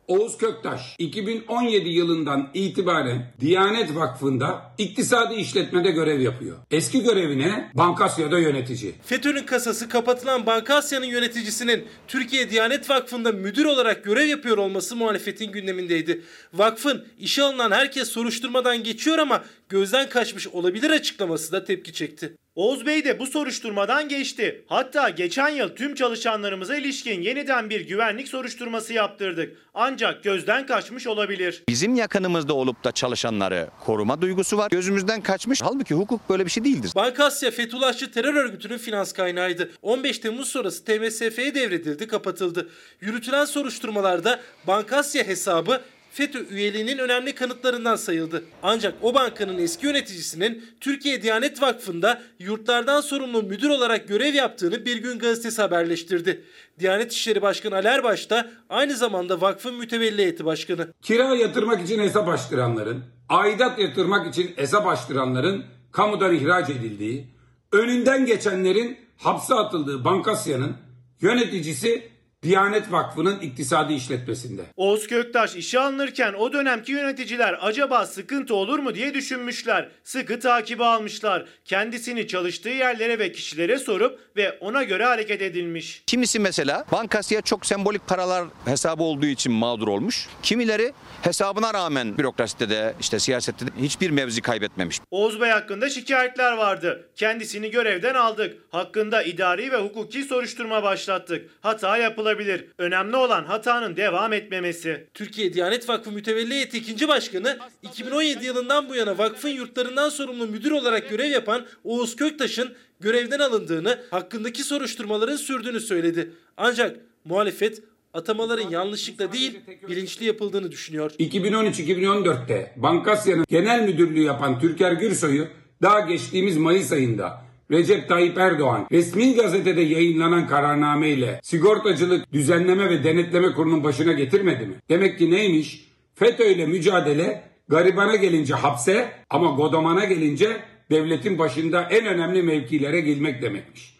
[SPEAKER 28] Oğuz Köktaş 2017 yılından itibaren Diyanet Vakfı'nda iktisadi işletmede görev yapıyor. Eski görevine Bankasya'da yönetici.
[SPEAKER 35] FETÖ'nün kasası kapatılan Bankasya'nın yöneticisinin Türkiye Diyanet Vakfı'nda müdür olarak görev yapıyor olması muhalefetin gündemindeydi. Vakfın işe alınan herkes soruşturmadan geçiyor ama gözden kaçmış olabilir açıklaması da tepki çekti.
[SPEAKER 22] Oğuz Bey de bu soruşturmadan geçti. Hatta geçen yıl tüm çalışanlarımıza ilişkin yeniden bir güvenlik soruşturması yaptırdık. Ancak gözden kaçmış olabilir.
[SPEAKER 29] Bizim yakınımızda olup da çalışanları koruma duygusu var. Gözümüzden kaçmış. Halbuki hukuk böyle bir şey değildir.
[SPEAKER 35] Bankasya Fethullahçı terör örgütünün finans kaynağıydı. 15 Temmuz sonrası TMSF'ye devredildi, kapatıldı. Yürütülen soruşturmalarda Bankasya hesabı FETÖ üyeliğinin önemli kanıtlarından sayıldı. Ancak o bankanın eski yöneticisinin Türkiye Diyanet Vakfı'nda yurtlardan sorumlu müdür olarak görev yaptığını Bir Gün Gazetesi haberleştirdi. Diyanet İşleri Başkanı Ali Erbaş da aynı zamanda vakfın mütevelli heyeti başkanı.
[SPEAKER 28] Kira yatırmak için hesap açtıranların, aidat yatırmak için hesap açtıranların kamudan ihraç edildiği, önünden geçenlerin hapse atıldığı Bankasya'nın yöneticisi Diyanet Vakfı'nın iktisadi işletmesinde.
[SPEAKER 22] Oğuz Köktaş işe alınırken o dönemki yöneticiler acaba sıkıntı olur mu diye düşünmüşler. Sıkı takibi almışlar. Kendisini çalıştığı yerlere ve kişilere sorup ve ona göre hareket edilmiş.
[SPEAKER 29] Kimisi mesela bankasya çok sembolik paralar hesabı olduğu için mağdur olmuş. Kimileri hesabına rağmen bürokraside de işte siyasette de hiçbir mevzi kaybetmemiş.
[SPEAKER 22] Oğuz Bey hakkında şikayetler vardı. Kendisini görevden aldık. Hakkında idari ve hukuki soruşturma başlattık. Hata yapılabilir. Önemli olan hatanın devam etmemesi.
[SPEAKER 35] Türkiye Diyanet Vakfı Mütevelli Heyeti 2. Başkanı 2017 yılından bu yana vakfın yurtlarından sorumlu müdür olarak görev yapan Oğuz Köktaş'ın görevden alındığını, hakkındaki soruşturmaların sürdüğünü söyledi. Ancak muhalefet atamaların yanlışlıkla değil, bilinçli yapıldığını düşünüyor.
[SPEAKER 28] 2013-2014'te Bankasya'nın genel müdürlüğü yapan Türker Gürsoy'u daha geçtiğimiz Mayıs ayında Recep Tayyip Erdoğan resmi gazetede yayınlanan kararname ile Sigortacılık Düzenleme ve Denetleme Kurulu'nun başına getirmedi mi? Demek ki neymiş? FETÖ ile mücadele garibana gelince hapse ama godamana gelince devletin başında en önemli mevkilere gelmek demekmiş.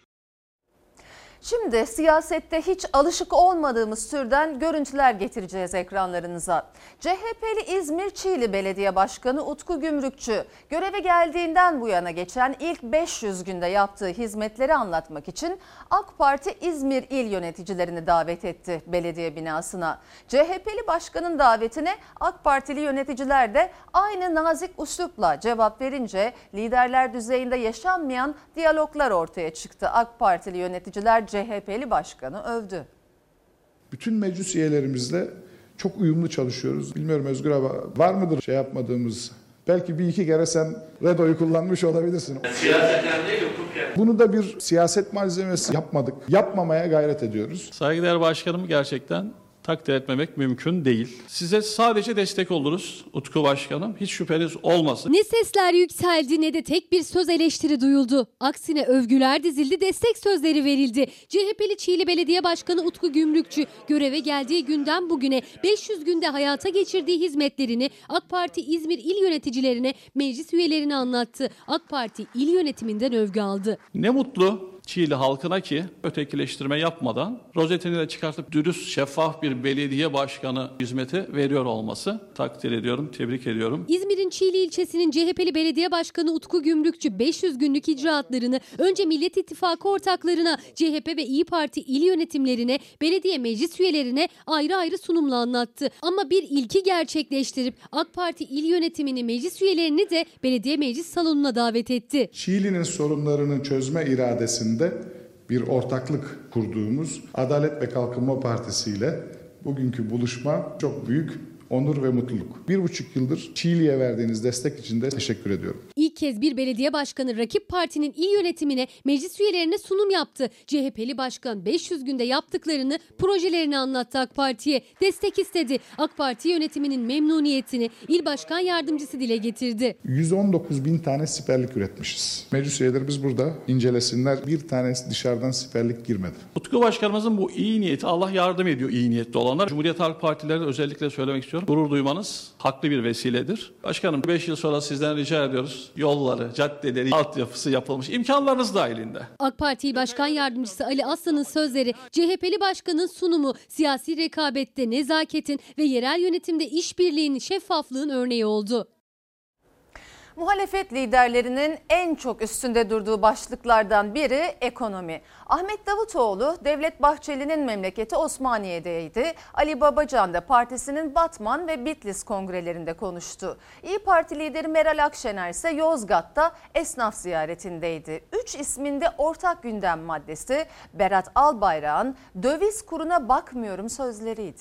[SPEAKER 1] Şimdi siyasette hiç alışık olmadığımız türden görüntüler getireceğiz ekranlarınıza. CHP'li İzmir Çiğli Belediye Başkanı Utku Gümrükçü göreve geldiğinden bu yana geçen ilk 500 günde yaptığı hizmetleri anlatmak için AK Parti İzmir il yöneticilerini davet etti belediye binasına. CHP'li başkanın davetine AK Partili yöneticiler de aynı nazik üslupla cevap verince liderler düzeyinde yaşanmayan diyaloglar ortaya çıktı. AK Partili yöneticiler CHP'li başkanı övdü.
[SPEAKER 36] Bütün meclis üyelerimizle çok uyumlu çalışıyoruz. Bilmiyorum Özgür abi var mıdır şey yapmadığımız? Belki bir iki kere sen Redo'yu kullanmış olabilirsin.
[SPEAKER 37] Siyaseten değil.
[SPEAKER 36] Bunu da bir siyaset malzemesi yapmadık. Yapmamaya gayret ediyoruz.
[SPEAKER 37] Saygıdeğer başkanım gerçekten takdir etmemek mümkün değil. Size sadece destek oluruz Utku Başkanım. Hiç şüpheniz olmasın.
[SPEAKER 25] Ne sesler yükseldi ne de tek bir söz eleştiri duyuldu. Aksine övgüler dizildi, destek sözleri verildi. CHP'li Çiğli Belediye Başkanı Utku Gümrükçü göreve geldiği günden bugüne 500 günde hayata geçirdiği hizmetlerini AK Parti İzmir il yöneticilerine, meclis üyelerine anlattı. AK Parti il yönetiminden övgü aldı.
[SPEAKER 37] Ne mutlu Çiğli halkına ki ötekileştirme yapmadan rozetini de çıkartıp dürüst, şeffaf bir belediye başkanı hizmeti veriyor olması takdir ediyorum, tebrik ediyorum.
[SPEAKER 25] İzmir'in Çiğli ilçesinin CHP'li belediye başkanı Utku Gümrükçü 500 günlük icraatlarını önce Millet İttifakı ortaklarına, CHP ve İyi Parti il yönetimlerine, belediye meclis üyelerine ayrı ayrı sunumla anlattı. Ama bir ilki gerçekleştirip AK Parti il yönetimini, meclis üyelerini de belediye meclis salonuna davet etti.
[SPEAKER 36] Çiğli'nin sorunlarını çözme iradesinde bir ortaklık kurduğumuz Adalet ve Kalkınma Partisi ile bugünkü buluşma çok büyük onur ve mutluluk. Bir buçuk yıldır Çiğli'ye verdiğiniz destek için de teşekkür ediyorum.
[SPEAKER 25] İlk kez bir belediye başkanı rakip partinin il yönetimine, meclis üyelerine sunum yaptı. CHP'li başkan 500 günde yaptıklarını, projelerini anlattı AK Parti'ye. Destek istedi. AK Parti yönetiminin memnuniyetini il başkan yardımcısı dile getirdi.
[SPEAKER 36] 119 bin tane siperlik üretmişiz. Meclis üyelerimiz burada incelesinler. Bir tanesi dışarıdan siperlik girmedi.
[SPEAKER 37] Utku Başkanımızın bu iyi niyeti Allah yardım ediyor iyi niyetli olanlar. Cumhuriyet Halk Partileri özellikle söylemek istiyorum. Gurur duymanız haklı bir vesiledir. Başkanım 5 yıl sonra sizden rica ediyoruz. Yolları, caddeleri, altyapısı yapılmış. imkanlarınız dahilinde.
[SPEAKER 25] AK Parti Başkan Yardımcısı Ali Aslan'ın sözleri, CHP'li başkanın sunumu, siyasi rekabette nezaketin ve yerel yönetimde işbirliğinin şeffaflığın örneği oldu.
[SPEAKER 1] Muhalefet liderlerinin en çok üstünde durduğu başlıklardan biri ekonomi. Ahmet Davutoğlu Devlet Bahçeli'nin memleketi Osmaniye'deydi. Ali Babacan da partisinin Batman ve Bitlis kongrelerinde konuştu. İyi Parti lideri Meral Akşener ise Yozgat'ta esnaf ziyaretindeydi. Üç isminde ortak gündem maddesi Berat Albayrak'ın döviz kuruna bakmıyorum sözleriydi.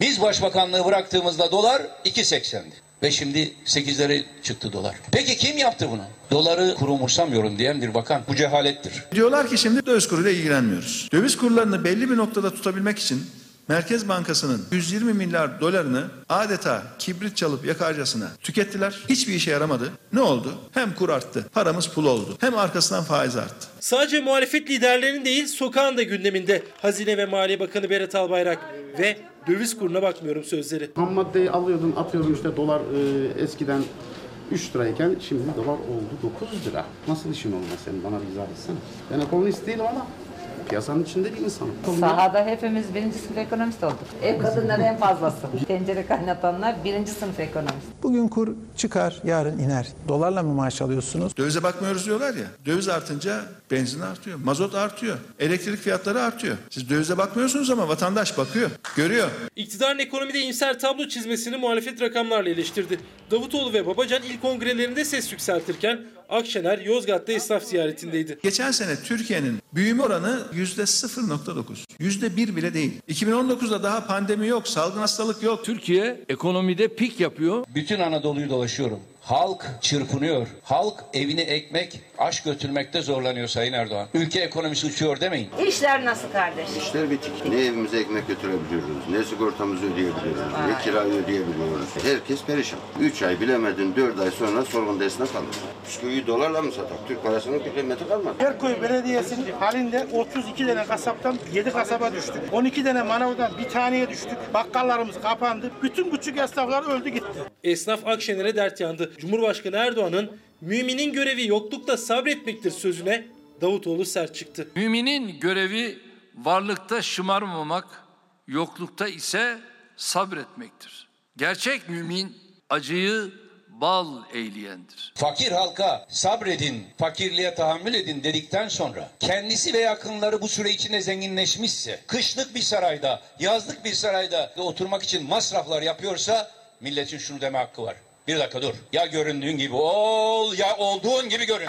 [SPEAKER 27] Biz başbakanlığı bıraktığımızda dolar 2.80'di. Ve şimdi 8'lere çıktı dolar. Peki kim yaptı bunu? Doları kuru umursamıyorum diyen bir bakan. Bu cehalettir.
[SPEAKER 26] Diyorlar ki şimdi döviz kuruyla ilgilenmiyoruz. Döviz kurlarını belli bir noktada tutabilmek için Merkez Bankası'nın 120 milyar dolarını adeta kibrit çalıp yakarcasına tükettiler. Hiçbir işe yaramadı. Ne oldu? Hem kur arttı, paramız pul oldu. Hem arkasından faiz arttı.
[SPEAKER 35] Sadece muhalefet liderlerinin değil sokağın da gündeminde Hazine ve Maliye Bakanı Berat Albayrak ve döviz kuruna bakmıyorum sözleri.
[SPEAKER 38] Ham maddeyi alıyordun atıyordun işte dolar e, eskiden 3 lirayken şimdi dolar oldu 9 lira. Nasıl işin olmaz senin bana bir izah etsene. Ben ekonomist değilim ama piyasanın içinde bir insanım.
[SPEAKER 33] Sahada hepimiz birinci sınıf ekonomist olduk. Ev kadınları en fazlası. <laughs> Tencere kaynatanlar birinci sınıf ekonomist.
[SPEAKER 39] Bugün kur çıkar, yarın iner. Dolarla mı maaş alıyorsunuz?
[SPEAKER 26] Dövize bakmıyoruz diyorlar ya. Döviz artınca benzin artıyor, mazot artıyor, elektrik fiyatları artıyor. Siz dövize bakmıyorsunuz ama vatandaş bakıyor, görüyor.
[SPEAKER 35] İktidarın ekonomide iyimser tablo çizmesini muhalefet rakamlarla eleştirdi. Davutoğlu ve Babacan ilk kongrelerinde ses yükseltirken Akşener Yozgat'ta esnaf ziyaretindeydi.
[SPEAKER 26] Geçen sene Türkiye'nin büyüme oranı yüzde 0.9. Yüzde bir bile değil. 2019'da daha pandemi yok, salgın hastalık yok.
[SPEAKER 28] Türkiye ekonomide pik yapıyor.
[SPEAKER 27] Bütün Anadolu'yu dolaşıyorum. Halk çırpınıyor. Halk evine ekmek, aş götürmekte zorlanıyor Sayın Erdoğan. Ülke ekonomisi uçuyor demeyin.
[SPEAKER 33] İşler nasıl kardeş?
[SPEAKER 40] İşler bitik. Ne evimize ekmek götürebiliyoruz, ne sigortamızı ödeyebiliyoruz, ne kirayı ödeyebiliyoruz. Herkes perişan. 3 ay bilemedin 4 ay sonra sorgun esnaf kalır. Bisküviyi dolarla mı satak? Türk parasının bir kıymeti kalmadı.
[SPEAKER 41] Erkoy Belediyesi'nin halinde 32 tane kasaptan 7 kasaba düştük. 12 tane manavdan bir taneye düştük. Bakkallarımız kapandı. Bütün küçük esnaflar öldü gitti.
[SPEAKER 35] Esnaf Akşener'e dert yandı. Cumhurbaşkanı Erdoğan'ın müminin görevi yoklukta sabretmektir sözüne Davutoğlu sert çıktı.
[SPEAKER 28] Müminin görevi varlıkta şımarmamak, yoklukta ise sabretmektir. Gerçek mümin acıyı bal eyleyendir.
[SPEAKER 27] Fakir halka sabredin, fakirliğe tahammül edin dedikten sonra kendisi ve yakınları bu süre içinde zenginleşmişse, kışlık bir sarayda, yazlık bir sarayda oturmak için masraflar yapıyorsa milletin şunu deme hakkı var. Bir dakika dur. Ya göründüğün gibi ol ya olduğun gibi görün.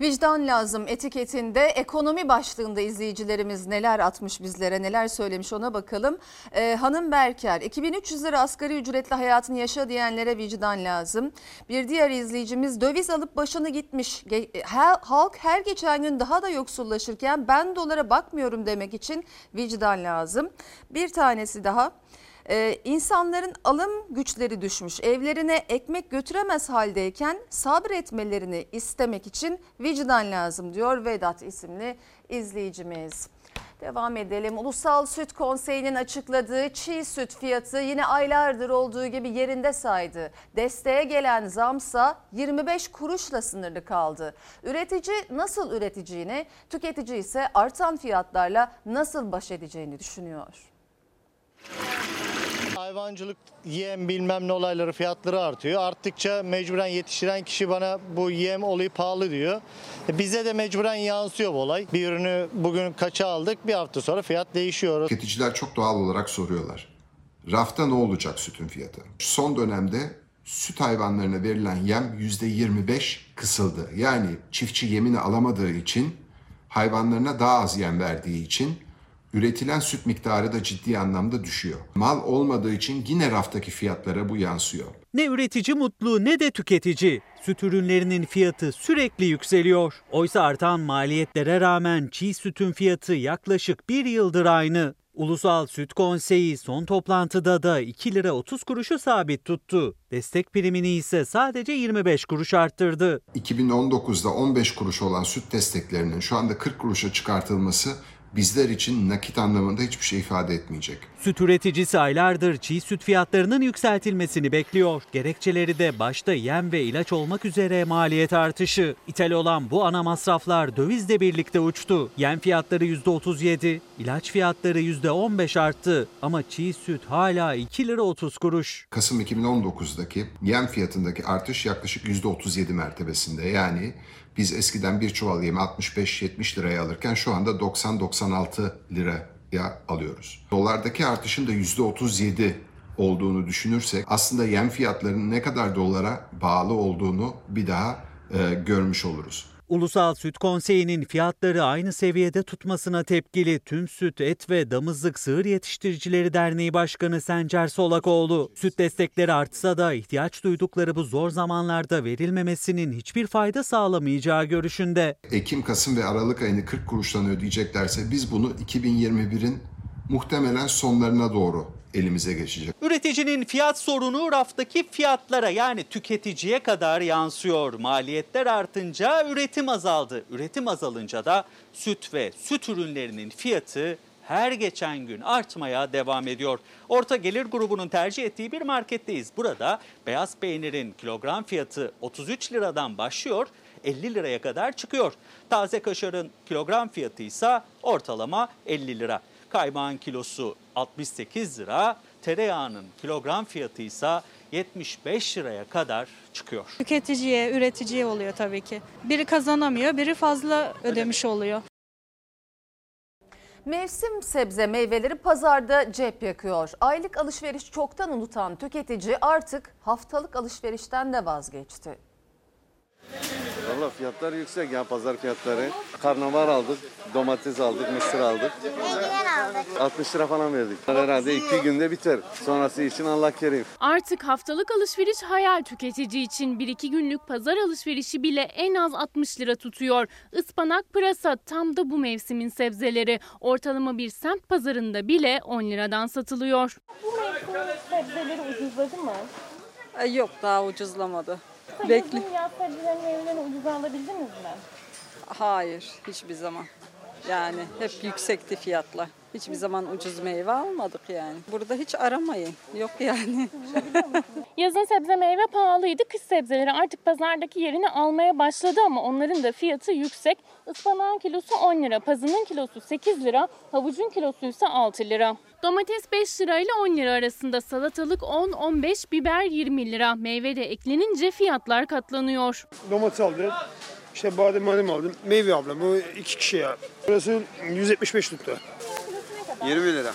[SPEAKER 1] Vicdan lazım etiketinde ekonomi başlığında izleyicilerimiz neler atmış bizlere neler söylemiş ona bakalım. Ee, Hanım Berker 2300 lira asgari ücretli hayatını yaşa diyenlere vicdan lazım. Bir diğer izleyicimiz döviz alıp başını gitmiş. Her- halk her geçen gün daha da yoksullaşırken ben dolara bakmıyorum demek için vicdan lazım. Bir tanesi daha. Ee, insanların alım güçleri düşmüş. Evlerine ekmek götüremez haldeyken sabretmelerini istemek için vicdan lazım diyor Vedat isimli izleyicimiz. Devam edelim. Ulusal Süt Konseyi'nin açıkladığı çiğ süt fiyatı yine aylardır olduğu gibi yerinde saydı. Desteğe gelen zamsa 25 kuruşla sınırlı kaldı. Üretici nasıl üreteceğini, tüketici ise artan fiyatlarla nasıl baş edeceğini düşünüyor.
[SPEAKER 42] Hayvancılık yem bilmem ne olayları fiyatları artıyor. Arttıkça mecburen yetiştiren kişi bana bu yem olayı pahalı diyor. E bize de mecburen yansıyor bu olay. Bir ürünü bugün kaça aldık bir hafta sonra fiyat değişiyor.
[SPEAKER 43] Tüketiciler çok doğal olarak soruyorlar. Rafta ne olacak sütün fiyatı? Son dönemde süt hayvanlarına verilen yem %25 kısıldı. Yani çiftçi yemini alamadığı için hayvanlarına daha az yem verdiği için üretilen süt miktarı da ciddi anlamda düşüyor. Mal olmadığı için yine raftaki fiyatlara bu yansıyor.
[SPEAKER 44] Ne üretici mutlu ne de tüketici. Süt ürünlerinin fiyatı sürekli yükseliyor. Oysa artan maliyetlere rağmen çiğ sütün fiyatı yaklaşık bir yıldır aynı. Ulusal Süt Konseyi son toplantıda da 2 lira 30 kuruşu sabit tuttu. Destek primini ise sadece 25 kuruş arttırdı.
[SPEAKER 43] 2019'da 15 kuruş olan süt desteklerinin şu anda 40 kuruşa çıkartılması bizler için nakit anlamında hiçbir şey ifade etmeyecek.
[SPEAKER 8] Süt üreticisi aylardır çiğ süt fiyatlarının yükseltilmesini bekliyor. Gerekçeleri de başta yem ve ilaç olmak üzere maliyet artışı. İthal olan bu ana masraflar dövizle birlikte uçtu. Yem fiyatları %37, ilaç fiyatları %15 arttı ama çiğ süt hala 2 lira 30 kuruş.
[SPEAKER 43] Kasım 2019'daki yem fiyatındaki artış yaklaşık %37 mertebesinde. Yani biz eskiden bir çuval yemi 65-70 liraya alırken şu anda 90-96 liraya alıyoruz. Dolardaki artışın da %37 olduğunu düşünürsek aslında yem fiyatlarının ne kadar dolara bağlı olduğunu bir daha e, görmüş oluruz.
[SPEAKER 8] Ulusal Süt Konseyi'nin fiyatları aynı seviyede tutmasına tepkili Tüm Süt, Et ve Damızlık Sığır Yetiştiricileri Derneği Başkanı Sencer Solakoğlu, süt destekleri artsa da ihtiyaç duydukları bu zor zamanlarda verilmemesinin hiçbir fayda sağlamayacağı görüşünde.
[SPEAKER 43] Ekim, Kasım ve Aralık ayını 40 kuruştan ödeyeceklerse biz bunu 2021'in muhtemelen sonlarına doğru elimize geçecek.
[SPEAKER 8] Üreticinin fiyat sorunu raftaki fiyatlara yani tüketiciye kadar yansıyor. Maliyetler artınca üretim azaldı. Üretim azalınca da süt ve süt ürünlerinin fiyatı her geçen gün artmaya devam ediyor. Orta gelir grubunun tercih ettiği bir marketteyiz. Burada beyaz peynirin kilogram fiyatı 33 liradan başlıyor, 50 liraya kadar çıkıyor. Taze kaşarın kilogram fiyatı ise ortalama 50 lira. Kaymağın kilosu 68 lira, tereyağının kilogram fiyatı ise 75 liraya kadar çıkıyor.
[SPEAKER 45] Tüketiciye, üreticiye oluyor tabii ki. Biri kazanamıyor, biri fazla ödemiş oluyor.
[SPEAKER 1] Mevsim sebze meyveleri pazarda cep yakıyor. Aylık alışveriş çoktan unutan tüketici artık haftalık alışverişten de vazgeçti.
[SPEAKER 7] Valla fiyatlar yüksek ya pazar fiyatları. Karnabahar aldık, domates aldık, mısır aldık. 60 lira falan verdik. Herhalde iki günde biter. Sonrası için Allah kerim.
[SPEAKER 46] Artık haftalık alışveriş hayal tüketici için 1-2 günlük pazar alışverişi bile en az 60 lira tutuyor. Ispanak, pırasa tam da bu mevsimin sebzeleri. Ortalama bir semt pazarında bile 10 liradan satılıyor.
[SPEAKER 47] Bu mevsimin sebzeleri ucuzladı mı?
[SPEAKER 42] Yok daha ucuzlamadı.
[SPEAKER 47] Bekle. Yaz sebzelerini meyvelerini ucuza alabildiniz mi?
[SPEAKER 42] Hayır hiçbir zaman. Yani hep yüksekti fiyatlar. Hiçbir zaman ucuz meyve almadık yani. Burada hiç aramayın. Yok yani. <laughs>
[SPEAKER 46] Yazın sebze meyve pahalıydı. Kış sebzeleri artık pazardaki yerini almaya başladı ama onların da fiyatı yüksek. Ispanağın kilosu 10 lira, pazının kilosu 8 lira, havucun kilosu ise 6 lira. Domates 5 lira ile 10 lira arasında, salatalık 10-15, biber 20 lira. Meyve de eklenince fiyatlar katlanıyor.
[SPEAKER 41] Domates aldım. İşte badem madem aldım. Meyve aldım. Bu iki kişi ya. Burası 175 tuttu.
[SPEAKER 7] 20 lira,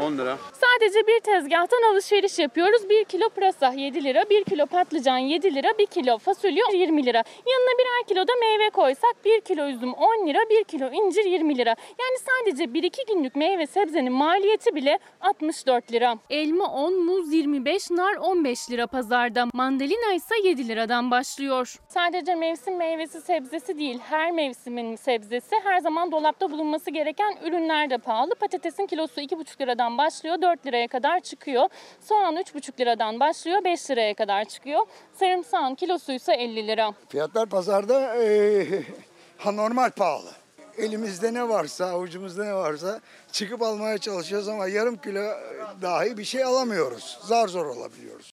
[SPEAKER 7] 10 lira.
[SPEAKER 46] Sadece bir tezgahtan alışveriş yapıyoruz. 1 kilo pırasa 7 lira, 1 kilo patlıcan 7 lira, 1 kilo fasulye 20 lira. Yanına birer kilo da meyve koysak 1 kilo üzüm 10 lira, 1 kilo incir 20 lira. Yani sadece 1-2 günlük meyve sebzenin maliyeti bile 64 lira. Elma 10, muz 25, nar 15 lira pazarda. Mandalina ise 7 liradan başlıyor. Sadece mevsim meyvesi sebzesi değil, her mevsimin sebzesi her zaman dolapta bulunması gereken ürünler de pahalı. Patatesin kilosu 2,5 liradan başlıyor, 4 liraya kadar çıkıyor. Soğan 3,5 liradan başlıyor, 5 liraya kadar çıkıyor. Sarımsağın kilosu ise 50 lira.
[SPEAKER 36] Fiyatlar pazarda <laughs> eee anormal pahalı. Elimizde ne varsa, avucumuzda ne varsa çıkıp almaya çalışıyoruz ama yarım kilo dahi bir şey alamıyoruz. Zar zor olabiliyoruz.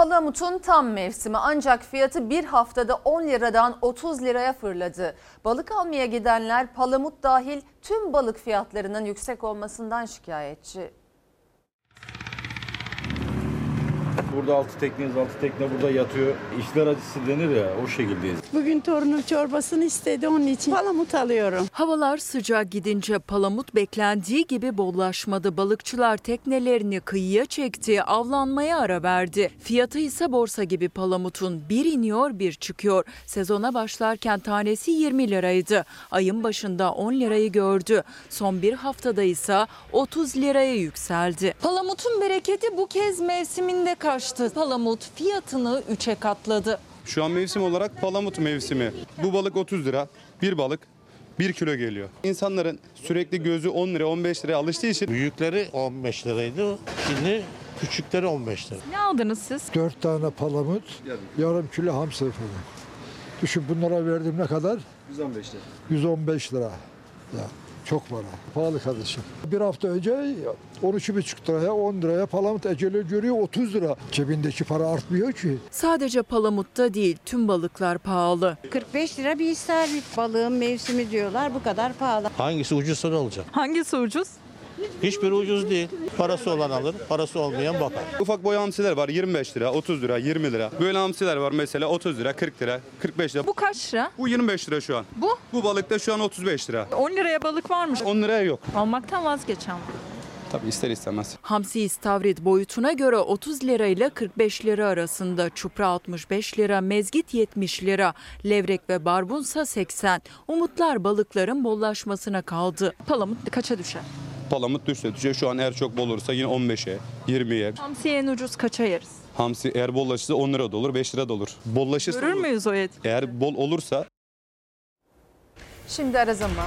[SPEAKER 1] Palamut'un tam mevsimi ancak fiyatı bir haftada 10 liradan 30 liraya fırladı. Balık almaya gidenler palamut dahil tüm balık fiyatlarının yüksek olmasından şikayetçi.
[SPEAKER 48] Burada altı tekneyiz, altı tekne burada yatıyor. İşler acısı denir ya o şekildeyiz.
[SPEAKER 49] Bugün torunum çorbasını istedi onun için palamut alıyorum.
[SPEAKER 50] Havalar sıcak gidince palamut beklendiği gibi bollaşmadı. Balıkçılar teknelerini kıyıya çekti, avlanmaya ara verdi. Fiyatı ise borsa gibi palamutun bir iniyor bir çıkıyor. Sezona başlarken tanesi 20 liraydı. Ayın başında 10 lirayı gördü. Son bir haftada ise 30 liraya yükseldi. Palamutun bereketi bu kez mevsiminde kaçtı. Palamut fiyatını 3'e katladı.
[SPEAKER 51] Şu an mevsim olarak palamut mevsimi. Bu balık 30 lira. Bir balık 1 kilo geliyor. İnsanların sürekli gözü 10 lira 15 liraya alıştığı için
[SPEAKER 52] Büyükleri 15 liraydı. Şimdi küçükleri 15 lira.
[SPEAKER 50] Ne aldınız siz?
[SPEAKER 53] 4 tane palamut, yarım kilo hamsi falan. Düşün bunlara verdim ne kadar?
[SPEAKER 52] 115 lira.
[SPEAKER 53] 115 lira.
[SPEAKER 54] Ya çok para. Pahalı kardeşim. Bir hafta önce 13,5 liraya 10 liraya palamut eceli görüyor 30 lira. Cebindeki para artmıyor ki.
[SPEAKER 50] Sadece palamutta değil tüm balıklar pahalı.
[SPEAKER 55] 45 lira bir istavrit balığın mevsimi diyorlar bu kadar pahalı.
[SPEAKER 56] Hangisi ucuzsa ne olacak?
[SPEAKER 50] Hangisi ucuz?
[SPEAKER 56] Hiçbiri ucuz değil. Parası olan alır, parası olmayan bakar.
[SPEAKER 51] Ufak boy hamsiler var 25 lira, 30 lira, 20 lira. Böyle hamsiler var mesela 30 lira, 40 lira, 45 lira.
[SPEAKER 50] Bu kaç lira?
[SPEAKER 51] Bu 25 lira şu an.
[SPEAKER 50] Bu?
[SPEAKER 51] Bu balık da şu an 35 lira.
[SPEAKER 50] 10 liraya balık varmış.
[SPEAKER 51] 10 liraya yok.
[SPEAKER 50] Almaktan vazgeçen.
[SPEAKER 51] Tabii ister istemez.
[SPEAKER 50] Hamsi istavrit boyutuna göre 30 lira ile 45 lira arasında, çupra 65 lira, mezgit 70 lira, levrek ve barbunsa 80. Umutlar balıkların bollaşmasına kaldı. Palamut kaça düşer?
[SPEAKER 51] Palamut düşse düşe şu an eğer çok bol olursa yine 15'e, 20'ye.
[SPEAKER 50] Hamsi en ucuz kaça yeriz?
[SPEAKER 51] Hamsi eğer bollaşırsa 10 lira da olur, 5 lira da olur. Bollaşırsa
[SPEAKER 50] Görür
[SPEAKER 51] olur.
[SPEAKER 50] müyüz o et?
[SPEAKER 51] Eğer bol olursa
[SPEAKER 1] Şimdi ara zaman.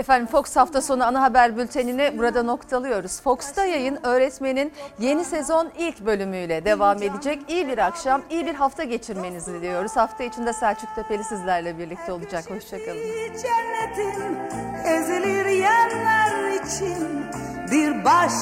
[SPEAKER 1] Efendim Fox hafta sonu ana haber bültenini burada noktalıyoruz. Fox'ta yayın öğretmenin yeni sezon ilk bölümüyle devam edecek. İyi bir akşam, iyi bir hafta geçirmenizi diliyoruz. Hafta içinde Selçuk Tepeli sizlerle birlikte olacak. Hoşçakalın.
[SPEAKER 57] Cennetin ezilir yerler için bir baş